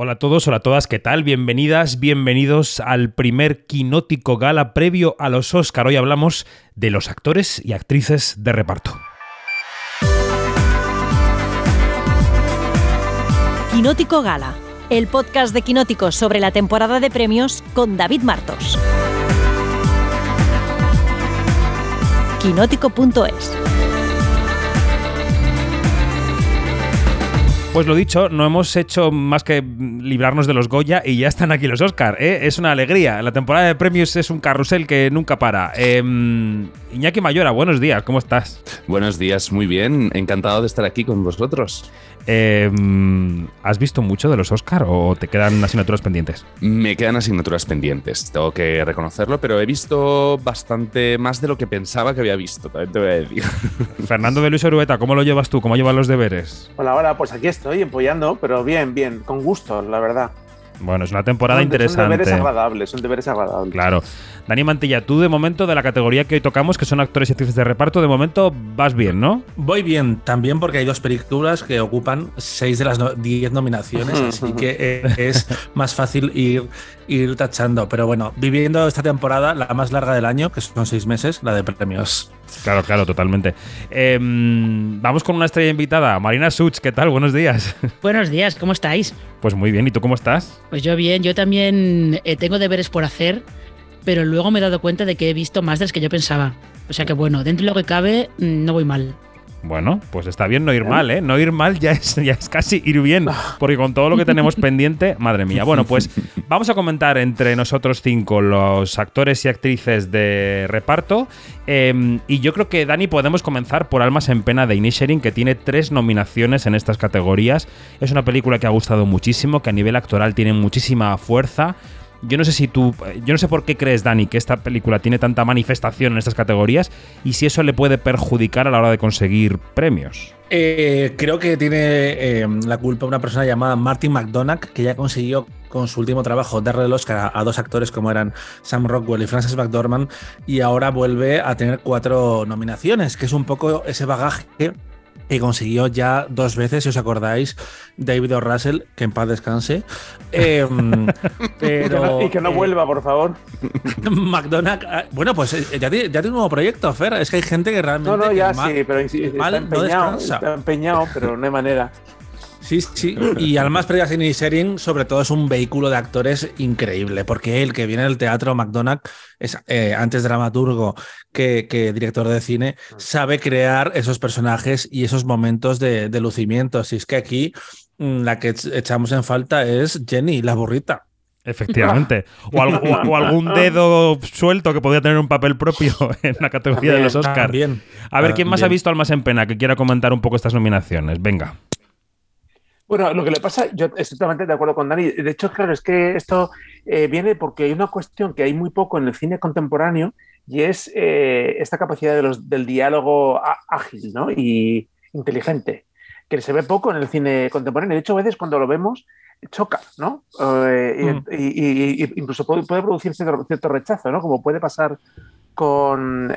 Hola a todos, hola a todas, ¿qué tal? Bienvenidas, bienvenidos al primer Quinótico Gala previo a los Oscar. Hoy hablamos de los actores y actrices de reparto. Quinótico Gala, el podcast de Quinótico sobre la temporada de premios con David Martos. Quinótico.es Pues lo dicho, no hemos hecho más que librarnos de los Goya y ya están aquí los Oscar. ¿eh? Es una alegría. La temporada de premios es un carrusel que nunca para. Em, Iñaki Mayora, buenos días, ¿cómo estás? Buenos días, muy bien. Encantado de estar aquí con vosotros. Em, ¿Has visto mucho de los Oscar o te quedan asignaturas pendientes? Me quedan asignaturas pendientes, tengo que reconocerlo, pero he visto bastante más de lo que pensaba que había visto, también te voy a decir. Fernando de Luis Orueta, ¿cómo lo llevas tú? ¿Cómo llevas los deberes? Hola, hola, pues aquí estoy apoyando, pero bien, bien, con gusto, la verdad. Bueno, es una temporada son, interesante. Son deberes agradables, son deberes agradables. Claro. Dani Mantilla, tú de momento de la categoría que hoy tocamos, que son actores y actrices de reparto, de momento vas bien, ¿no? Voy bien, también porque hay dos películas que ocupan seis de las diez nominaciones, así que eh, es más fácil ir, ir tachando. Pero bueno, viviendo esta temporada, la más larga del año, que son seis meses, la de premios. Claro, claro, totalmente. Eh, vamos con una estrella invitada, Marina Such, ¿qué tal? Buenos días. Buenos días, ¿cómo estáis? Pues muy bien, ¿y tú cómo estás? Pues yo bien, yo también eh, tengo deberes por hacer, pero luego me he dado cuenta de que he visto más de los que yo pensaba. O sea que bueno, dentro de lo que cabe, mm, no voy mal. Bueno, pues está bien no ir mal, ¿eh? No ir mal ya es, ya es casi ir bien, porque con todo lo que tenemos pendiente, madre mía. Bueno, pues vamos a comentar entre nosotros cinco los actores y actrices de reparto. Eh, y yo creo que, Dani, podemos comenzar por Almas en Pena de Inisherin, que tiene tres nominaciones en estas categorías. Es una película que ha gustado muchísimo, que a nivel actoral tiene muchísima fuerza. Yo no sé si tú, yo no sé por qué crees, Dani, que esta película tiene tanta manifestación en estas categorías y si eso le puede perjudicar a la hora de conseguir premios. Eh, creo que tiene eh, la culpa una persona llamada Martin McDonagh, que ya consiguió con su último trabajo darle el Oscar a, a, dos actores como eran Sam Rockwell y Frances McDormand, y ahora vuelve a tener cuatro nominaciones, que es un poco ese bagaje que consiguió ya dos veces, si os acordáis, David O. Russell, que en paz descanse. Eh, pero, y que no vuelva, por favor. McDonald's. Bueno, pues ya tiene, ya tiene un nuevo proyecto, Fer. Es que hay gente que realmente. No, no, ya mal, sí, pero mal está, empeñado, no está empeñado, pero no hay manera. Sí, sí. Y Almas Perdidas en Inisherin, sobre todo, es un vehículo de actores increíble, porque él, que viene del teatro, McDonagh, es eh, antes dramaturgo que, que, director de cine, sabe crear esos personajes y esos momentos de, de lucimiento. Si es que aquí mm, la que echamos en falta es Jenny, la burrita. Efectivamente. O, algo, o, o, algún dedo suelto que podría tener un papel propio en la categoría de los Oscars. Bien. A ver, ¿quién más ha visto Almas en Pena que quiera comentar un poco estas nominaciones? Venga. Bueno, lo que le pasa, yo estoy totalmente de acuerdo con Dani. De hecho, claro, es que esto eh, viene porque hay una cuestión que hay muy poco en el cine contemporáneo y es eh, esta capacidad de los, del diálogo ágil ¿no? y inteligente, que se ve poco en el cine contemporáneo. De hecho, a veces cuando lo vemos, choca, ¿no? Eh, mm. y, y, y, incluso puede, puede producir cierto, cierto, rechazo, ¿no? Como puede pasar con.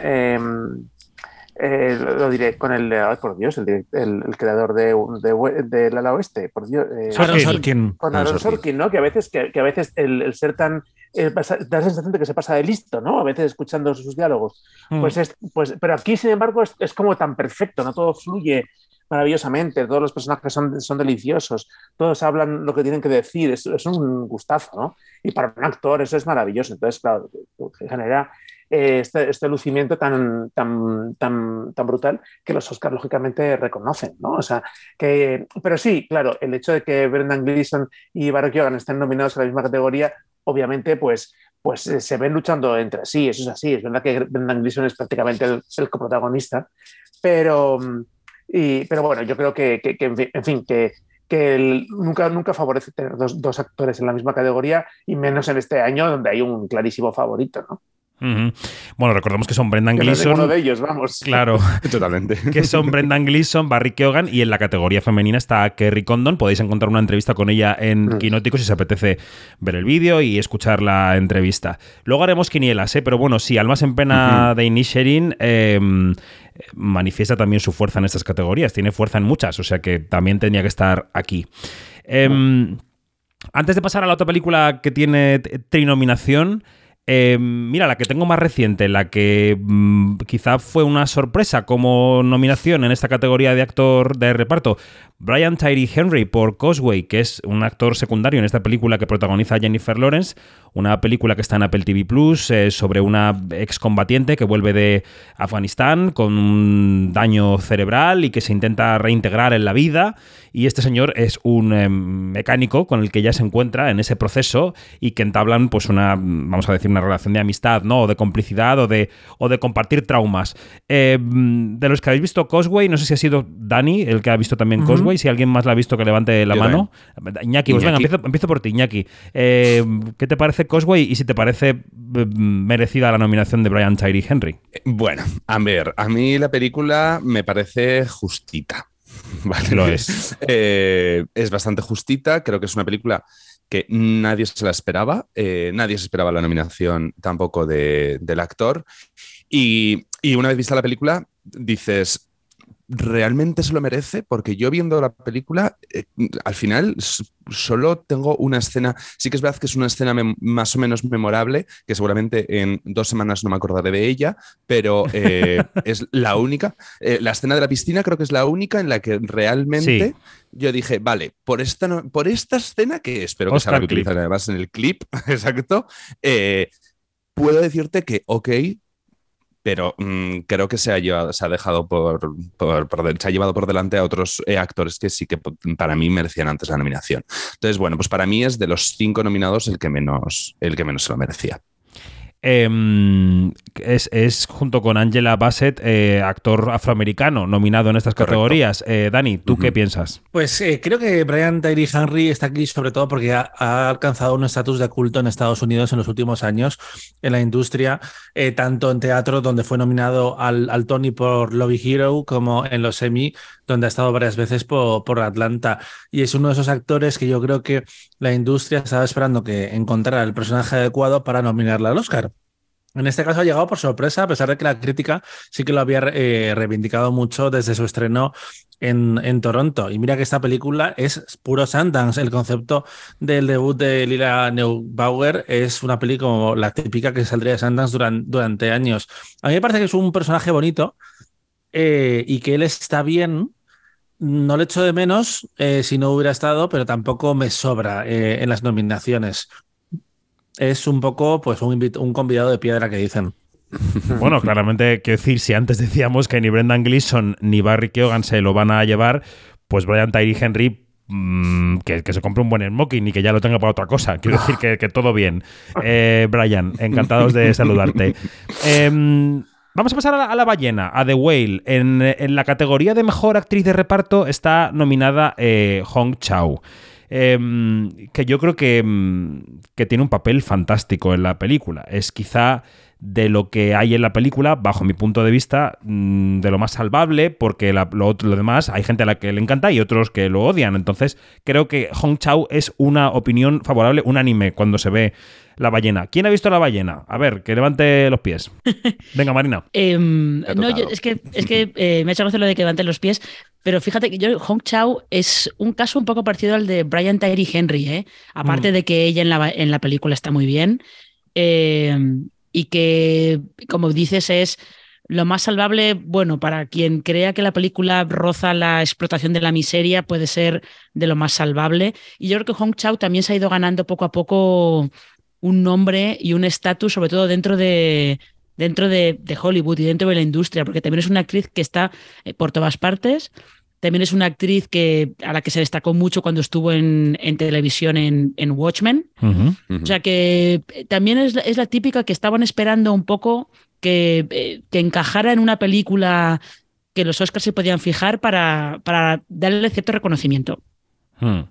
Eh, lo diré con el, ay, por Dios, el, el, el creador de, de, de, La La Oeste, por Dios. Eh, Sorkin. Sorkin. Con Aaron Sorkin. Sorkin, ¿no? Que a veces, que, que a veces el, el ser tan. Eh, pasa, da la sensación de que se pasa de listo, ¿no? A veces escuchando sus diálogos. Mm. Pues es, pues, pero aquí, sin embargo, es, es, como tan perfecto, ¿no? Todo fluye maravillosamente, todos los personajes son, son deliciosos, todos hablan lo que tienen que decir, es, es un gustazo, ¿no? Y para un actor eso es maravilloso. Entonces, claro, genera este, este, lucimiento tan, tan, tan, tan brutal que los Oscars lógicamente reconocen, ¿no? O sea, que, pero sí, claro, el hecho de que Brendan Gleeson y Barack Yogan estén nominados a la misma categoría, obviamente, pues, pues se ven luchando entre sí, eso es así, es verdad que Brendan Gleeson es prácticamente el, el coprotagonista, pero, y, pero bueno, yo creo que, que, en fin, que, que nunca, nunca favorece tener dos, dos, actores en la misma categoría y menos en este año donde hay un clarísimo favorito, ¿no? Uh -huh. Bueno, recordemos que son Brendan que Gleeson. Uno de ellos, vamos. Claro. Totalmente. Que son Brendan Gleeson, Barry Keoghan y en la categoría femenina está Kerry Condon. Podéis encontrar una entrevista con ella en uh -huh. Quinótico si os apetece ver el vídeo y escuchar la entrevista. Luego haremos quinielas, ¿eh? pero bueno, sí, Almas en Pena uh -huh. de Inisherin eh, manifiesta también su fuerza en estas categorías. Tiene fuerza en muchas, o sea que también tenía que estar aquí. Eh, Antes de pasar a la otra película que tiene trinominación, eh, mira, la que tengo más reciente, la que mm, quizá fue una sorpresa como nominación en esta categoría de actor de reparto, Brian Tyree Henry por Causeway, que es un actor secundario en esta película que protagoniza Jennifer Lawrence, una película que está en Apple TV Plus eh, sobre una excombatiente que vuelve de Afganistán con un daño cerebral y que se intenta reintegrar en la vida. Y este señor es un em, mecánico con el que ya se encuentra en ese proceso y que entablan, pues, una, vamos a decir, una relación de amistad, ¿no? O de complicidad o de, o de compartir traumas. Em, de los que habéis visto Causeway, no sé si ha sido Dani el que ha visto también Causeway si alguien más la ha visto, que levante la mano. Iñaki, pues venga, empiezo, por ti, Iñaki. Eh, ¿Qué te parece Cosway y si te parece mm, merecida la nominación de Brian Tyree Henry? Eh, bueno, a ver, a mí la película me parece justita. Lo es. Eh, es bastante justita, creo que es una película que nadie se la esperaba, nadie se esperaba la nominación tampoco del actor. Y, y, una vez vista la película, dices, realmente se lo merece, porque yo viendo la película, eh, al final solo tengo una escena, sí que es verdad que es una escena más o menos memorable, que seguramente en dos semanas no me acordaré de ella, pero eh, es la única. Eh, la escena de la piscina creo que es la única en la que realmente yo dije, vale, por esta, por esta escena, que espero que sea la que utilizan además en el clip, exacto, puedo decirte que, ok, pero mm, creo que se ha, llevado, se ha dejado por, se ha llevado por delante a otros eh, actores que sí que para mí merecían antes la nominación. Entonces, bueno, pues para mí es de los cinco nominados el que menos, el que menos se lo merecía. Em, es, junto con Angela Bassett, eh, actor afroamericano nominado en estas categorías. Eh, Dani, ¿tú qué piensas? Pues eh, creo que Brian Tyree Henry está aquí sobre todo porque ha, alcanzado un estatus de culto en Estados Unidos en los últimos años en la industria, tanto en teatro, donde fue nominado al, Tony por Lobby Hero, como en los Emmy, donde ha estado varias veces por, por Atlanta. Y es uno de esos actores que yo creo que la industria estaba esperando que encontrara el personaje adecuado para nominarle al Oscar. En este caso ha llegado por sorpresa, a pesar de que la crítica sí que lo había eh, reivindicado mucho desde su estreno en, en, Toronto. Y mira que esta película es puro Sundance. El concepto del debut de Lila Neubauer es una película como la típica que saldría de Sundance durante, durante años. A mí me parece que es un personaje bonito eh, y que él está bien. No le echo de menos eh, si no hubiera estado, pero tampoco me sobra en las nominaciones es un poco pues un, un convidado de piedra que dicen. Bueno, claramente, quiero decir, si antes decíamos que ni Brendan Gleeson ni Barry Keoghan se lo van a llevar, pues Brian Tyree Henry mm, que, se compre un buen smoking y que ya lo tenga para otra cosa. Quiero decir que, todo bien. Eh, Brian, encantados de saludarte. Em, vamos a pasar a la, ballena, a The Whale. En, la categoría de mejor actriz de reparto está nominada eh, Hong Chao. Em, que yo creo que, em, que tiene un papel fantástico en la película. Es quizá de lo que hay en la película, bajo mi punto de vista, mm, de lo más salvable, porque lo, lo, demás hay gente a la que le encanta y otros que lo odian. Entonces, creo que Hong Chao es una opinión favorable, unánime, cuando se ve la ballena. ¿Quién ha visto la ballena? A ver, que levante los pies. Venga, Marina. Em, no, es que, es que eh, me ha hecho gracia lo de que levante los pies, pero fíjate que yo, Hong Chao es un caso un poco parecido al de Brian Tyree Henry, ¿eh? aparte mm. de que ella en la, en la película está muy bien. Em, y que, como dices, es lo más salvable, bueno, para quien crea que la película roza la explotación de la miseria, puede ser de lo más salvable. Y yo creo que Hong Chao también se ha ido ganando poco a poco un nombre y un estatus, sobre todo dentro de, dentro de, Hollywood y dentro de la industria, porque también es una actriz que está eh, por todas partes. También es una actriz que, a la que se destacó mucho cuando estuvo en, televisión en, Watchmen. O sea que eh, también es la, es la, típica que estaban esperando un poco que, eh, que, encajara en una película que los Oscars se podían fijar para, para darle cierto reconocimiento. Hmm.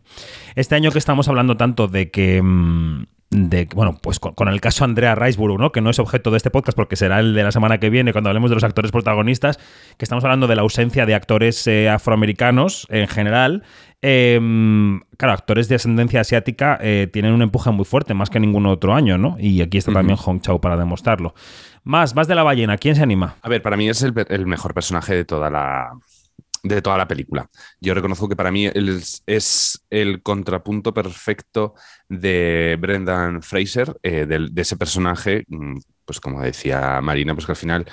Este año que estamos hablando tanto de que mm, de, bueno, pues con, el caso Andrea Riceborough, ¿no? que no es objeto de este podcast porque será el de la semana que viene cuando hablemos de los actores protagonistas, que estamos hablando de la ausencia de actores eh, afroamericanos en general. Em, claro, actores de ascendencia asiática eh, tienen un empuje muy fuerte, más que ningún otro año, ¿no? Y aquí está también Hong Chao para demostrarlo. Más, más de la ballena, ¿quién se anima? A ver, para mí es el, el mejor personaje de toda la, de toda la película. Yo reconozco que para mí es, el contrapunto perfecto de Brendan Fraser, eh, de, ese personaje, mm, pues como decía Marina, pues que al final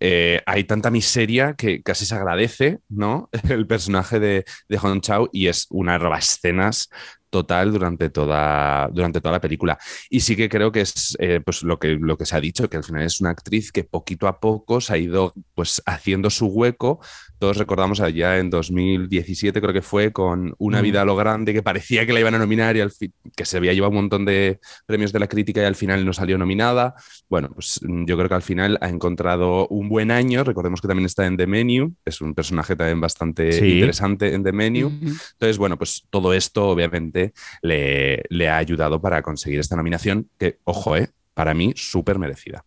eh, hay tanta miseria que casi se agradece, ¿no? El personaje de, de Hong Chao y es una escenas total durante toda, durante toda la película. Y sí que creo que es eh, pues lo, que, lo que se ha dicho, que al final es una actriz que poquito a poco se ha ido pues, haciendo su hueco. Todos recordamos allá en 2017, creo que fue, con Una vida a lo grande, que parecía que la iban a nominar y al que se había llevado un montón de premios de la crítica y al final no salió nominada. Bueno, pues mm, yo creo que al final ha encontrado un buen año. Recordemos que también está en The Menu, es un personaje también bastante interesante en The Menu. Entonces, bueno, pues todo esto obviamente le, ha ayudado para conseguir esta nominación, que, ojo, eh, para mí, súper merecida.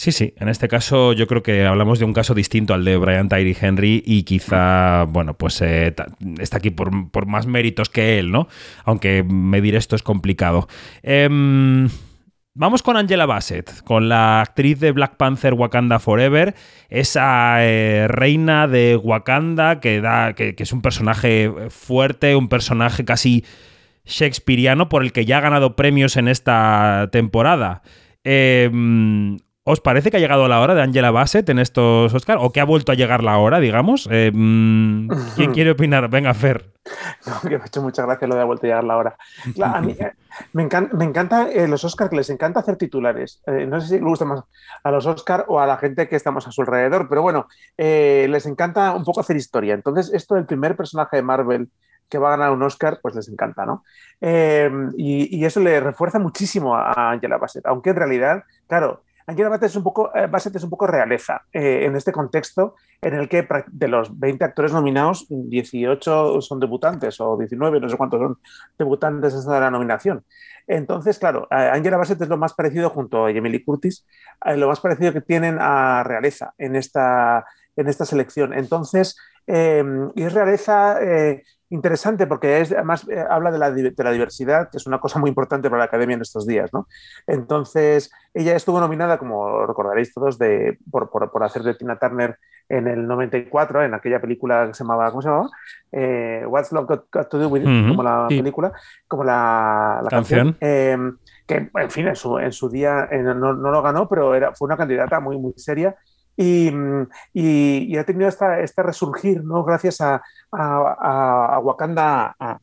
Sí, sí, en este caso yo creo que hablamos de un caso distinto al de Brian Tyree Henry y quizá, bueno, pues eh, está aquí por, más méritos que él, ¿no? Aunque medir esto es complicado. Em, vamos con Angela Bassett, con la actriz de Black Panther Wakanda Forever, esa eh, reina de Wakanda que, da, que, es un personaje fuerte, un personaje casi shakespeariano por el que ya ha ganado premios en esta temporada. Em, ¿Os parece que ha llegado la hora de Angela Bassett en estos Oscars? ¿O que ha vuelto a llegar la hora, digamos? Em, ¿Quién quiere opinar? Venga, Fer. No, que me ha hecho muchas gracias lo de ha vuelto a llegar la hora. a mí eh, me, encanta, me encanta eh, los Oscars, que les encanta hacer titulares. Eh, no sé si le gusta más a los Oscars o a la gente que estamos a su alrededor, pero bueno, les encanta un poco hacer historia. Entonces, esto del primer personaje de Marvel que va a ganar un Oscar, pues les encanta, ¿no? y, eso le refuerza muchísimo a Angela Bassett, aunque en realidad, claro, Angela Bassett es un poco, es un poco realeza en este contexto en el que de los 20 actores nominados, 18 son debutantes o 19, no sé cuántos son debutantes en la nominación. Entonces, claro, Angela Bassett es lo más parecido junto a Emily Curtis, lo más parecido que tienen a realeza en esta, en esta selección. Entonces, eh, y es realeza eh, interesante porque es, además eh, habla de la, de la, diversidad, que es una cosa muy importante para la academia en estos días. ¿no? Entonces, ella estuvo nominada, como recordaréis todos, de, por, por, por, hacer de Tina Turner en el 94, en aquella película que se llamaba, ¿cómo se llamaba? Eh, What's Love Got, to Do With It, como la película, como la, la canción. Em, que, en fin, en su, en su día no, no, lo ganó, pero era, fue una candidata muy, muy seria y, y, ha tenido esta, este resurgir, ¿no? Gracias a, a, a Wakanda, a,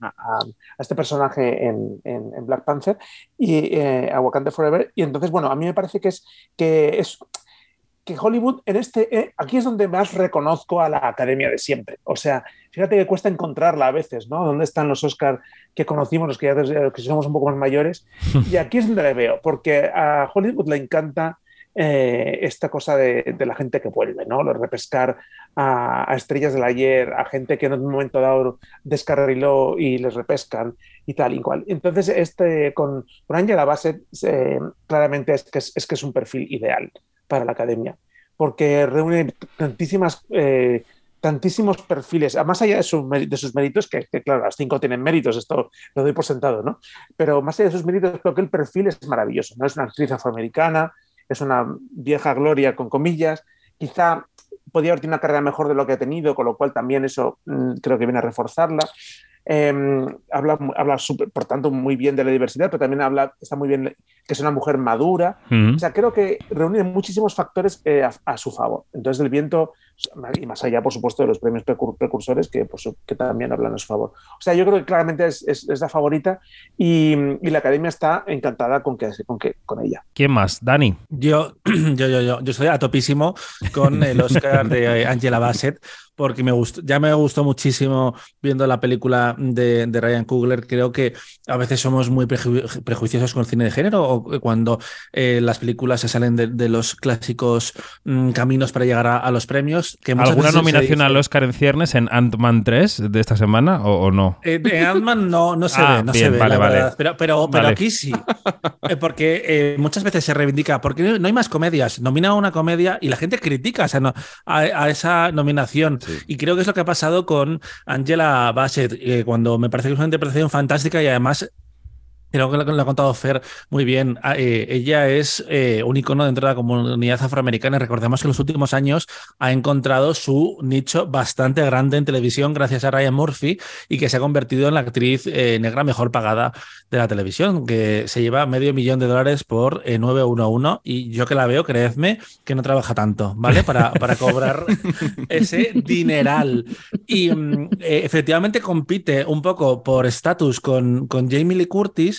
este personaje en, en, Black Panther y eh, a Wakanda Forever. Y entonces, bueno, a mí me parece que es, que es que Hollywood en este eh, aquí es donde más reconozco a la academia de siempre. O sea, fíjate que cuesta encontrarla a veces, ¿no? ¿Dónde están los Oscars que conocimos, los que ya que somos un poco más mayores? Y aquí es donde le veo, porque a Hollywood le encanta eh, esta cosa de, la gente que vuelve, ¿no? Lo repescar a, estrellas del ayer, a gente que en un momento dado descarriló y les repescan y tal y cual. Entonces, este, con, con Angela Bassett, eh, claramente es que es, que es un perfil ideal para la academia, porque reúne tantísimas. Eh, tantísimos perfiles, más allá de, de sus méritos, que, claro, las cinco tienen méritos, esto lo doy por sentado, ¿no? Pero más allá de sus méritos, creo que el perfil es maravilloso, ¿no? Es una actriz afroamericana, es una vieja gloria con comillas, quizá podía haber tenido una carrera mejor de lo que ha tenido, con lo cual también eso mm, creo que viene a reforzarla. Em, habla, habla por tanto, muy bien de la diversidad, pero también habla, está muy bien que es una mujer madura. O sea, creo que reúne muchísimos factores eh, a, su favor. Entonces, el viento, y más allá, por supuesto, de los premios precursores que, que también hablan a su favor. O sea, yo creo que claramente es, es, la favorita y, y, la academia está encantada con, que, con, que, con ella. ¿Quién más? Dani. Yo, yo, yo, yo, yo soy a topísimo con el Oscar de Angela Bassett porque me gustó, ya me gustó muchísimo viendo la película de, de Ryan Coogler. Creo que a veces somos muy prejuiciosos con el cine de género o cuando eh, las películas se salen de, los clásicos mm, caminos para llegar a, los premios. Que ¿Alguna nominación al Oscar en ciernes en Ant-Man 3 de esta semana o, no? Eh, en Ant-Man no, no se ah, ve, no se ve, vale, vale. Pero, pero, pero aquí sí. Eh, porque muchas veces se reivindica, porque no hay más comedias. Nomina una comedia y la gente critica a, esa nominación. Y creo que es lo que ha pasado con Angela Bassett, cuando me parece que es una interpretación fantástica y además Creo que lo, ha contado Fer muy bien. Ah, eh, ella es eh, un icono dentro de la comunidad afroamericana recordemos que en los últimos años ha encontrado su nicho bastante grande en televisión gracias a Ryan Murphy y que se ha convertido en la actriz eh, negra mejor pagada de la televisión, que se lleva medio millón de dólares por 911 y yo que la veo, creedme, que no trabaja tanto, ¿vale? Para, para cobrar ese dineral. Y mm, efectivamente compite un poco por estatus con, con Jamie Lee Curtis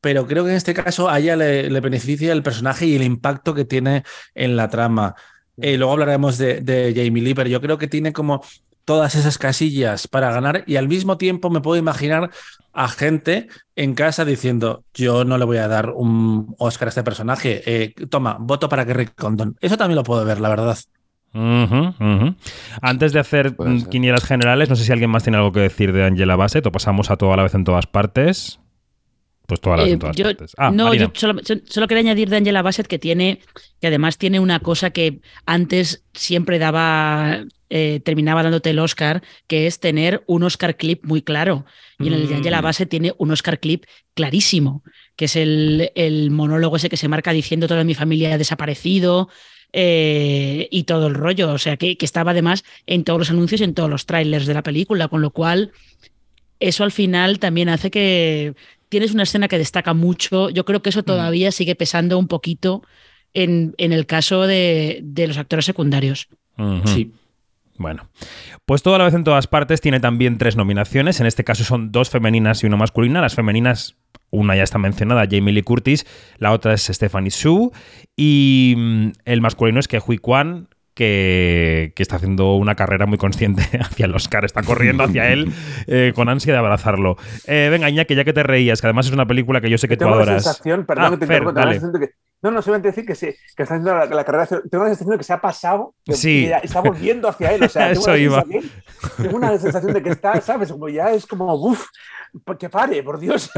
pero creo que en este caso a ella le, beneficia el personaje y el impacto que tiene en la trama. Eh, luego hablaremos de, Jamie Lee, pero yo creo que tiene como todas esas casillas para ganar y al mismo tiempo me puedo imaginar a gente en casa diciendo yo no le voy a dar un Oscar a este personaje, eh, toma, voto para que Rick Condon. Eso también lo puedo ver, la verdad. Antes de hacer quinielas generales, no sé si alguien más tiene algo que decir de Angela Bassett o pasamos a toda la vez en todas partes. Pues todas las, eh, todas ah, no, yo solo, quería añadir de Angela Bassett que tiene, que además tiene una cosa que antes siempre daba, eh, terminaba dándote el Oscar, que es tener un Oscar clip muy claro. Y en el de Angela mm. Bassett tiene un Oscar clip clarísimo, que es el, el monólogo ese que se marca diciendo toda mi familia ha desaparecido. Eh, y todo el rollo, o sea que, que estaba además en todos los anuncios y en todos los trailers de la película, con lo cual eso al final también hace que, tienes una escena que destaca mucho. Yo creo que eso mm. todavía sigue pesando un poquito en, en el caso de, los actores secundarios. Sí. Bueno, pues toda la vez en todas partes tiene también tres nominaciones. En este caso son dos femeninas y una masculina. Las femeninas, una ya está mencionada, Jamie Lee Curtis, la otra es Stephanie Su. Y mm, el masculino es que Hui Kwan, que, está haciendo una carrera muy consciente hacia el Oscar, está corriendo hacia él eh, con ansia de abrazarlo. Eh, venga, Iñaki, ya que te reías, que además es una película que yo sé que, tú adoras. Sensación, perdón que te que, no, no, solamente decir que, sí, que está haciendo la, carrera. Tengo la sensación de que se ha pasado y está volviendo hacia él. O sea, Eso iba. Tengo una sensación de que está, ¿sabes? Como ya es como, uff, que pare, por Dios.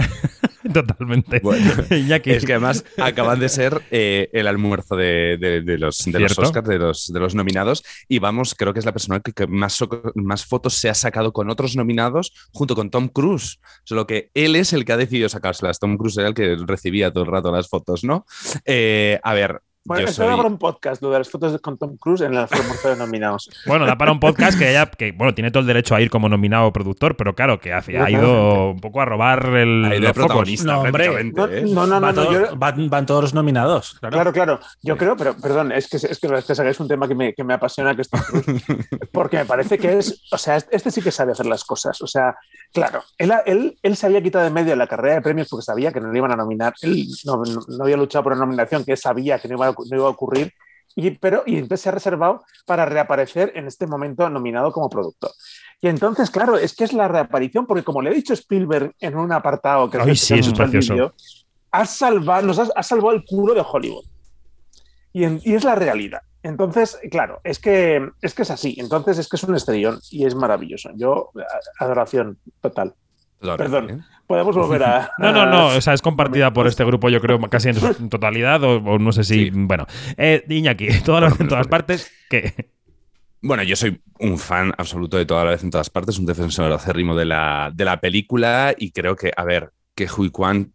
Totalmente. Es que además acaban de ser eh, el almuerzo de, los, de los Oscars, de los, de los nominados, y vamos, creo que es la persona que, más, más fotos se ha sacado con otros nominados junto con Tom Cruise. Solo que él es el que ha decidido sacárselas. Tom Cruise era el que recibía todo el rato las fotos, ¿no? Eh, a ver, bueno, eso da para un podcast, lo de las fotos con Tom Cruise en la almuerzo de nominados. Bueno, da para un podcast que ella, que bueno, tiene todo el derecho a ir como nominado productor, pero claro, que ha, ido un poco a robar el, de protagonista. No, hombre, ¿eh? no, no, no, van, todos los nominados. Claro, claro. Yo creo, pero perdón, es que es, que, es un tema que me, que me apasiona, que es Tom Cruise, porque me parece que es, o sea, este sí que sabe hacer las cosas. O sea, claro, él, él, él se había quitado de medio la carrera de premios porque sabía que no le iban a nominar. Él no, no había luchado por una nominación que él sabía que no iba a no iba a ocurrir, y, pero, y ha reservado para reaparecer en este momento nominado como productor. Y entonces, claro, es que es la reaparición, porque como le ha dicho Spielberg en un apartado que Ay, sí, es ha salvado, nos ha, salvado el culo de Hollywood. Y, y, es la realidad. Entonces, claro, es que, es que es así. Entonces, es que es un estrellón y es maravilloso. Yo, adoración total. Perdón. ¿eh? Podemos volver a. No, no, no. O sea, es compartida por este grupo, yo creo, casi en totalidad, o, no sé si. Bueno. Eh, Iñaki, todas las en todas partes, ¿qué? Bueno, yo soy un fan absoluto de toda la vez en todas partes, un defensor acérrimo de la, de la película y creo que, a ver, que Hui Kwan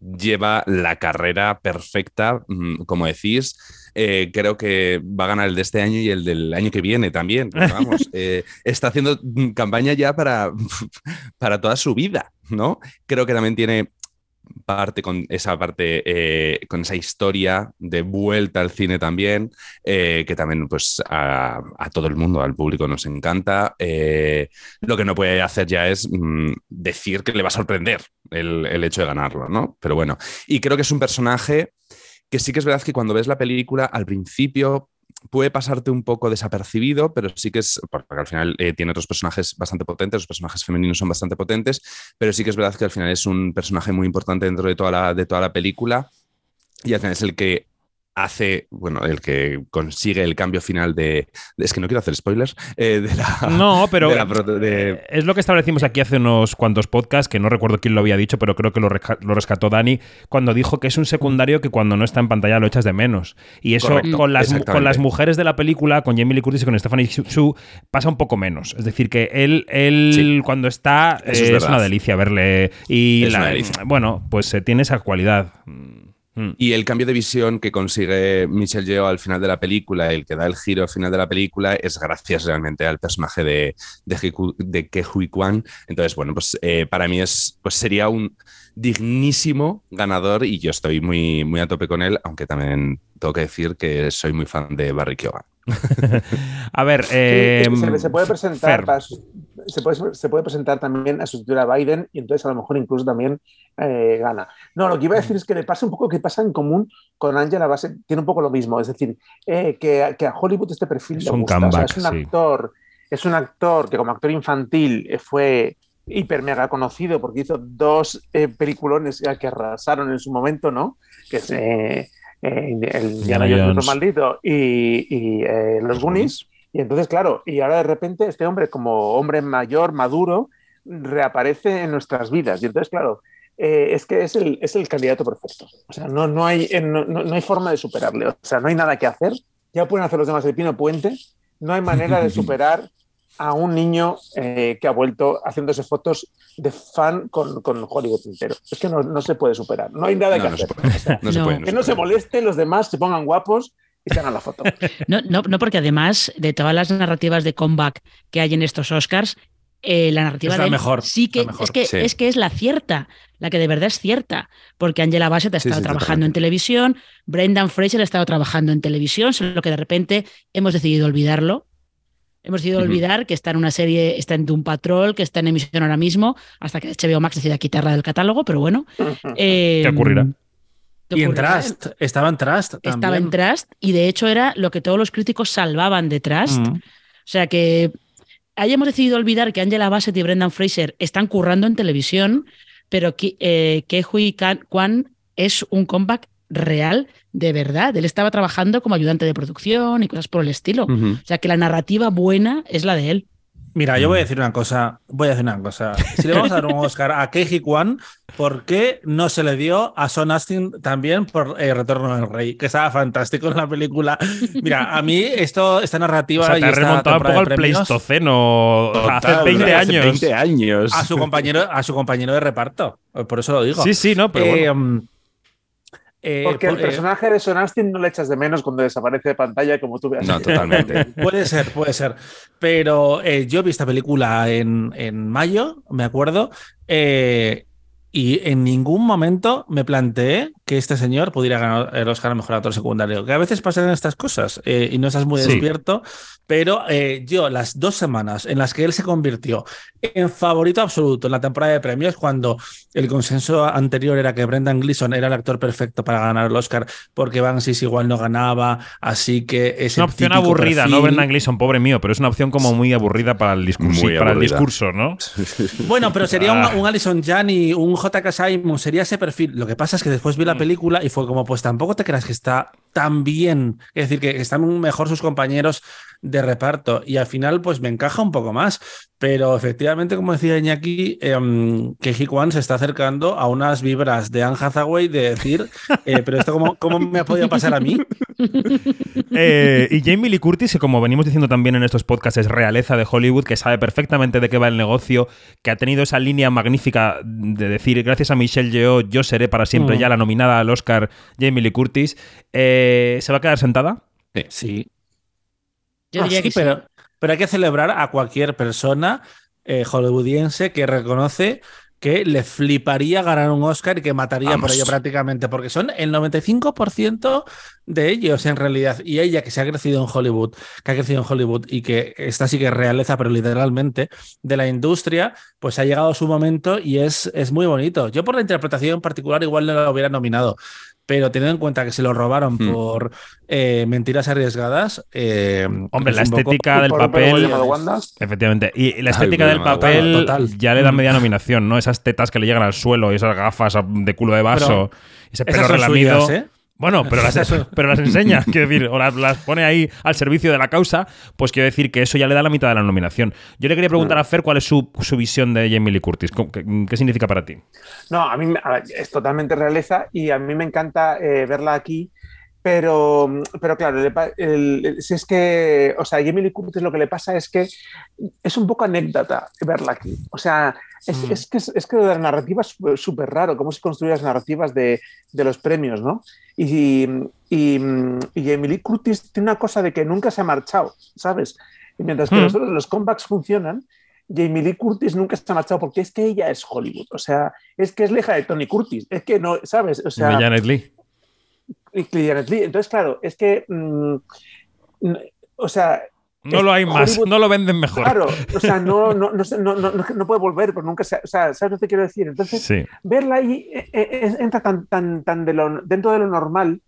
lleva la carrera perfecta, mm, como decís. Eh, creo que va a ganar el de este año y el del año que viene también. Vamos, eh, está haciendo campaña ya para, para toda su vida, ¿no? Creo que también tiene parte con esa parte, eh, con esa historia de vuelta al cine también, que también pues a, todo el mundo, al público nos encanta. lo que no puede hacer ya es mm, decir que le va a sorprender el, el, hecho de ganarlo, ¿no? Pero bueno, y creo que es un personaje que sí que es verdad que cuando ves la película, al principio puede pasarte un poco desapercibido, pero sí que es, porque al final eh, tiene otros personajes bastante potentes, los personajes femeninos son bastante potentes, pero sí que es verdad que al final es un personaje muy importante dentro de toda la, de toda la película y al final es el que hace, bueno, el que consigue el cambio final de. es que no quiero hacer spoilers. Eh, de la, no, pero es lo que establecimos aquí hace unos cuantos podcasts, que no recuerdo quién lo había dicho, pero creo que lo, rescató Dani, cuando dijo que es un secundario que cuando no está en pantalla lo echas de menos. Y eso con, las, con las mujeres de la película, con Jamie Lee Curtis y con Stephanie Su, pasa un poco menos. Es decir, que él, él cuando está, es, una delicia verle. Y bueno, pues eh, tiene esa cualidad. Mm. Y el cambio de visión que consigue Michelle Yeoh al final de la película, el que da el giro al final de la película, es gracias realmente al personaje de, de, de Ke Hui Kwan. Entonces, bueno, pues eh, para mí es, pues sería un dignísimo ganador y yo estoy muy, muy a tope con él, aunque también tengo que decir que soy muy fan de Barry Keoghan. a ver, se, em, puede presentar se, puede, se, puede, presentar también a sustituir a Biden y entonces a lo mejor incluso también eh, gana. No, lo que iba a decir es que le pasa un poco que pasa en común con Angela Bassett, tiene un poco lo mismo, es decir, eh, que, a Hollywood este perfil es un es un actor, es un actor que como actor infantil fue hiper mega conocido porque hizo dos eh, peliculones que arrasaron en su momento, ¿no? Que es el Diana Jones maldito y, los Goonies. Y entonces, claro, y ahora de repente este hombre, como hombre mayor, maduro, reaparece en nuestras vidas. Y entonces, claro, eh, es que es el, es el, candidato perfecto. O sea, no, no, hay, eh, no, no, hay forma de superarle. O sea, no hay nada que hacer. Ya pueden hacer los demás el Pino Puente. No hay manera de superar a un niño eh, que ha vuelto haciéndose fotos de fan con, con Hollywood entero. Es que no, no, se puede superar. No hay nada que hacer. que no se moleste, los demás se pongan guapos y se hagan la foto. No, no, no, porque además de todas las narrativas de comeback que hay en estos Oscars, eh, la narrativa es de mejor, sí que, es, que es que es la cierta, la que de verdad es cierta, porque Angela Bassett ha estado trabajando en televisión, Brendan Fraser ha estado trabajando en televisión, solo que de repente hemos decidido olvidarlo. Hemos decidido olvidar que está en una serie, está en Doom Patrol, que está en emisión ahora mismo, hasta que HBO Max decida quitarla del catálogo, pero bueno. ¿Qué ocurrirá? Y en Trust, estaba en Trust. Estaba en Trust y de hecho era lo que todos los críticos salvaban de Trust. O sea que hayamos decidido olvidar que Angela Bassett y Brendan Fraser están currando en televisión, pero que eh, Hui Kwan es un comeback real de verdad. Él estaba trabajando como ayudante de producción y cosas por el estilo. O sea que la narrativa buena es la de él. Mira, yo voy a decir una cosa, voy a decir una cosa. Si le vamos a dar un Oscar a Keiji Kwan, ¿por qué no se le dio a Son Astin también por eh, Retorno del Rey? Que estaba fantástico en la película. Mira, a mí esto, esta narrativa... O sea, te ha remontado un poco al Pleistoceno hace 20 años. 20 años. A su, compañero, a su compañero de reparto, por eso lo digo. Sí, sí, no, pero bueno. Eh, porque el personaje de Son Astin no le echas de menos cuando desaparece de pantalla como tú veas. No, totalmente. puede ser, puede ser. Pero eh, yo vi esta película en, en mayo, me acuerdo, eh, y en ningún momento me planteé que este señor pudiera ganar el Oscar a Mejor Actor Secundario. Que a veces pasan estas cosas y no estás muy despierto, pero yo las dos semanas en las que él se convirtió en favorito absoluto en la temporada de premios, cuando el consenso anterior era que Brendan Gleeson era el actor perfecto para ganar el Oscar porque Van igual no ganaba, así que es una opción aburrida, no Brendan Gleeson, pobre mío, pero es una opción como muy aburrida para el discurso, para el discurso ¿no? Bueno, pero sería un, ah. un Alison Janney, un J.K. Simon, sería ese perfil. Lo que pasa es que después vi la mm. película y fue como, pues tampoco te creas que está tan bien, es decir, que están mejor sus compañeros de reparto y al final pues me encaja un poco más. Pero efectivamente, como decía Iñaki, eh, que Hikwan se está acercando a unas vibras de Anne Hathaway de decir, eh, pero esto cómo, cómo, me ha podido pasar a mí. Eh, y Jamie Lee Curtis, que como venimos diciendo también en estos podcasts, es realeza de Hollywood, que sabe perfectamente de qué va el negocio, que ha tenido esa línea magnífica de decir, gracias a Michelle Yeoh, yo seré para siempre mm. ya la nominada al Oscar Jamie Lee Curtis. ¿Se va a quedar sentada? Sí. Yo diría ah, que pero, pero hay que celebrar a cualquier persona eh, hollywoodiense que reconoce que le fliparía ganar un Oscar y que mataría por ello prácticamente, porque son el 95% de ellos en realidad. Y ella que se ha crecido en Hollywood, que ha crecido en Hollywood y que está sí que es realeza, pero literalmente, de la industria, pues ha llegado su momento y es, es muy bonito. Yo por la interpretación en particular igual no lo hubiera nominado, pero teniendo en cuenta que se lo robaron hmm. por eh, mentiras arriesgadas. Eh, Hombre, la estética del papel. Efectivamente. Y la estética del papel ya le da hmm. media nominación, ¿no? Esas tetas que le llegan al suelo y esas gafas de culo de vaso, ese pelo relamido. ¿eh? Bueno, pero las, pero las enseña, quiero decir, o las, pone ahí al servicio de la causa, pues quiero decir que eso ya le da la mitad de la nominación. Yo le quería preguntar a Fer cuál es su, visión de Jamie Lee Curtis. ¿Qué, significa para ti? No, a mí es totalmente realeza y a mí me encanta eh, verla aquí pero, pero claro, si es que, o sea, a Jamie Lee Curtis lo que le pasa es que es un poco anécdota verla aquí. O sea, es, mm. es que, es, que la narrativa es súper raro, cómo se construyen las narrativas de, de los premios, ¿no? Y, y, y, Jamie Lee Curtis tiene una cosa de que nunca se ha marchado, ¿sabes? Y mientras que mm. los, comebacks funcionan, Jamie Lee Curtis nunca se ha marchado porque es que ella es Hollywood. O sea, es que es leja de Tony Curtis. Es que no, ¿sabes? O sea, Janet Lee. Entonces, claro, es que. Mm, o sea. No lo hay más, no lo venden mejor. Claro, o sea, no, no, no, no, puede volver, pero nunca se, O sea, ¿sabes lo que quiero decir? Entonces, verla ahí eh, eh, entra tan, tan, tan de lo, dentro de lo normal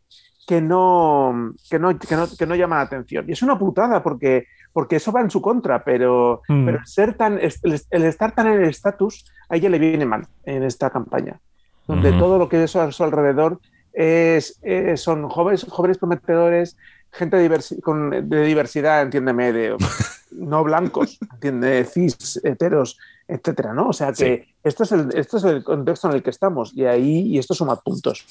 que no, que no, que no, que no llama la atención. Y es una putada porque, porque eso va en su contra, pero, mm. pero el, ser tan, el, estar tan en el estatus a ella le viene mal en esta campaña, donde todo lo que es a su alrededor es, eh, son jóvenes, jóvenes prometedores, gente de, de diversidad, entiéndeme, de no blancos, entiende, cis, heteros, etcétera, ¿no? O sea que esto, es el, esto es el contexto en el que estamos y ahí y esto suma puntos.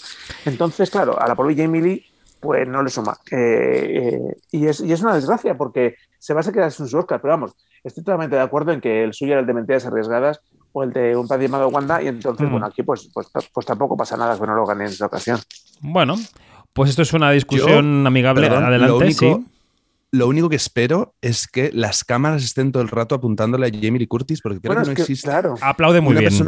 Entonces, claro, a la pobre Jamie Lee pues no le suma. Eh, eh, y, es, y, es, una desgracia porque se va a quedar sin su Oscar, pero vamos, estoy totalmente de acuerdo en que el suyo era el de mentiras arriesgadas o el de un padre llamado Wanda, y entonces, mm. bueno, aquí pues, pues, pues, tampoco pasa nada que no lo gane en esta ocasión. Bueno, pues esto es una discusión amigable. Adelante, lo único, Lo único que espero es que las cámaras estén todo el rato apuntándole a Jamie Lee Curtis, porque creo que no existe. Claro. Aplaude muy bien.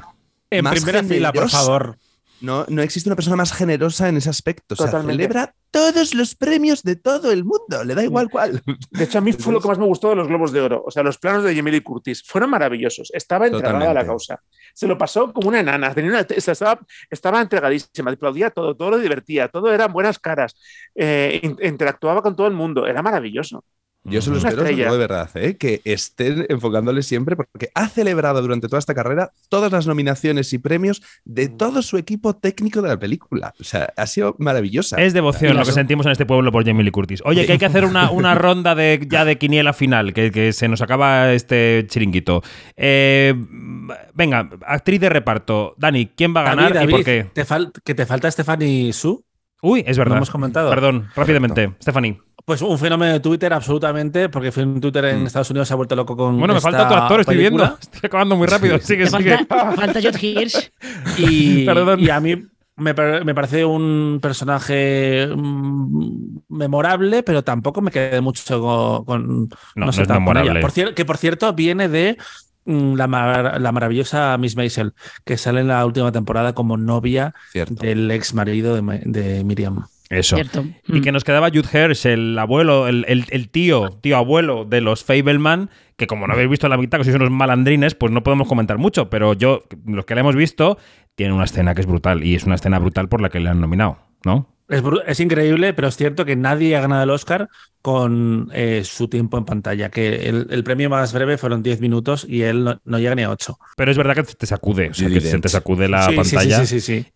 En primera fila, por favor. No, no existe una persona más generosa en ese aspecto. O sea, celebra todos los premios de todo el mundo, le da igual cuál. De hecho, a mí fue lo que más me gustó de los Globos de Oro. O sea, los planos de Jamie Curtis fueron maravillosos. Estaba entregada a la causa. Se lo pasó como una enana. estaba, estaba entregadísima, aplaudía todo, todo lo divertía, todo eran buenas caras. Eh, interactuaba con todo el mundo. Era maravilloso. Yo se lo espero de verdad, ¿eh? que estén enfocándole siempre, porque ha celebrado durante toda esta carrera todas las nominaciones y premios de mm. todo su equipo técnico de la película. O sea, ha sido maravillosa. Es devoción lo que sentimos en este pueblo por Jamie Lee Curtis. Oye, que hay que hacer una, una ronda de, ya de quiniela final, que, que se nos acaba este chiringuito. Eh, venga, actriz de reparto. Dani, ¿quién va a ganar y por qué? Te que te falta Stephanie Su. Uy, es verdad. Lo hemos comentado. Perdón, rápidamente. Stephanie. Pues un fenómeno de Twitter, absolutamente, porque Twitter en mm. Estados Unidos se ha vuelto loco con. Bueno, me falta otro actor, estoy viendo. Estoy acabando muy rápido. Sigue, sigue. Falta, George Hirsch. Y, y a mí me, parece un personaje mm, memorable, pero tampoco me quedé mucho con. No, no, sé, memorable. que por cierto viene de mm, la, la, maravillosa Miss Maisel, que sale en la última temporada como novia del ex marido de, de Miriam. Eso. Y que mm. nos quedaba Jude Hirsch, el abuelo, el, tío, tío abuelo de los Fableman, que como no habéis visto la mitad, que sois unos malandrines, pues no podemos comentar mucho, pero yo, los que la hemos visto, tiene una escena que es brutal, y es una escena brutal por la que le han nominado, ¿no? Es, increíble, pero es cierto que nadie ha ganado el Oscar con eh, su tiempo en pantalla, que el, premio más breve fueron 10 minutos y él no, llega ni a 8. Pero es verdad que te sacude, o sea, que se te sacude la pantalla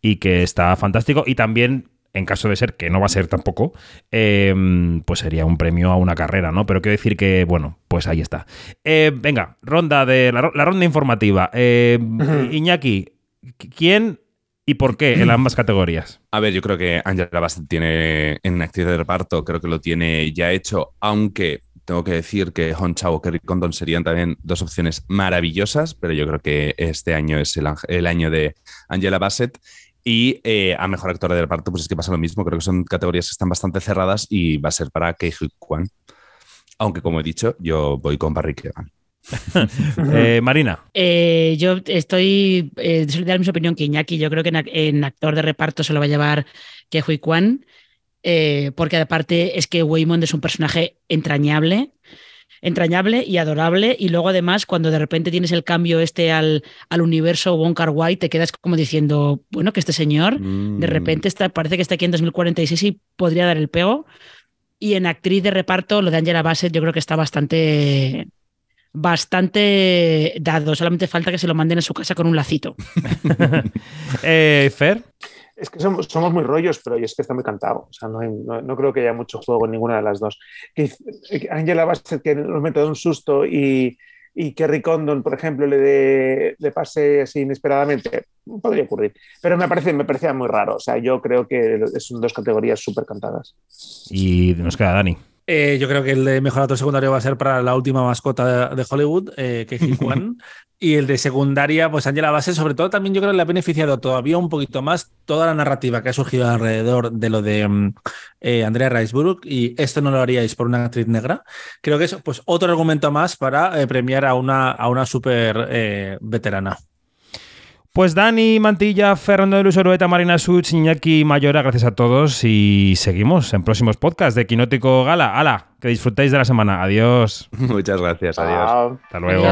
y que está fantástico. Y también en caso de ser, que no va a ser tampoco, em, pues sería un premio a una carrera, ¿no? Pero quiero decir que, bueno, pues ahí está. Eh, venga, ronda de la, ronda informativa. Em, Iñaki, ¿quién y por qué en ambas categorías? A ver, yo creo que Angela Bassett tiene en actividad de reparto, creo que lo tiene ya hecho, aunque tengo que decir que Hon Chao o Kerry Condon serían también dos opciones maravillosas, pero yo creo que este año es el, el año de Angela Bassett. Y eh, a mejor actor de reparto, pues es que pasa lo mismo. Creo que son categorías que están bastante cerradas y va a ser para Kei Kwan. Aunque, como he dicho, yo voy con Barry Keoghan. Eh, Marina. Eh, yo estoy de la misma opinión que Iñaki. Yo creo que en, actor de reparto se lo va a llevar Kehui Kwan, porque aparte es que Waymond es un personaje entrañable entrañable y adorable. Y luego, además, cuando de repente tienes el cambio este al, al universo Wong Kar Wai, te quedas como diciendo, bueno, que este señor de mm. repente está, parece que está aquí en 2046 y podría dar el pego. Y en actriz de reparto, lo de Angela Bassett, yo creo que está bastante bastante dado. Solamente falta que se lo manden a su casa con un lacito. eh, Fer. Es que somos, muy rollos, pero es que está muy cantado. O sea, no, no, creo que haya mucho juego en ninguna de las dos. Angela Bassett que nos mete un susto y, y Kerry Condon, por ejemplo, le, de, le pase así inesperadamente, podría ocurrir. Pero me, parece, me parecía muy raro. O sea, yo creo que son dos categorías súper cantadas. Y nos queda Dani. Eh, yo creo que el de mejor actor secundario va a ser para la última mascota de Hollywood, eh, que es Juan. y el de secundaria, pues Angela Bassett, sobre todo también yo creo que le ha beneficiado todavía un poquito más toda la narrativa que ha surgido alrededor de lo de mm, eh, Andrea Riseborough y esto no lo haríais por una actriz negra. Creo que es pues otro argumento más para eh, premiar a una, a una súper veterana. Pues Dani, Mantilla, Fernando de Luz Marina Such, Iñaki Mayora, gracias a todos y seguimos en próximos podcasts de Quinótico Gala. ¡Hala! Que disfrutéis de la semana. Adiós. Muchas gracias. Adiós. Hasta luego.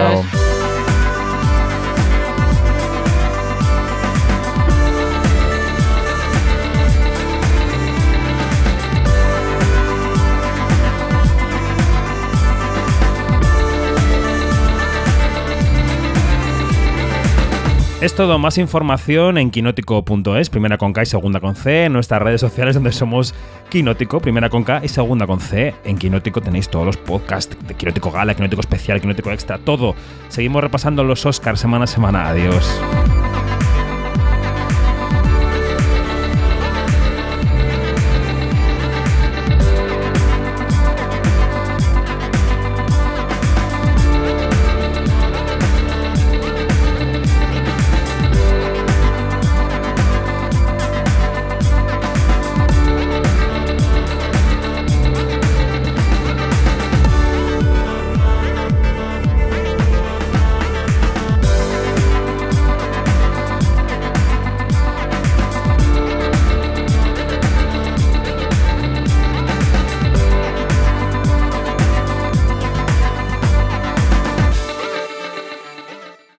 Es todo, más información en quinótico.es, primera con K y segunda con C, en nuestras redes sociales donde somos Quinótico, primera con K y segunda con C. En Quinótico tenéis todos los podcasts de Quinótico Gala, Quinótico Especial, Quinótico Extra, todo. Seguimos repasando los Oscars semana a semana. Adiós.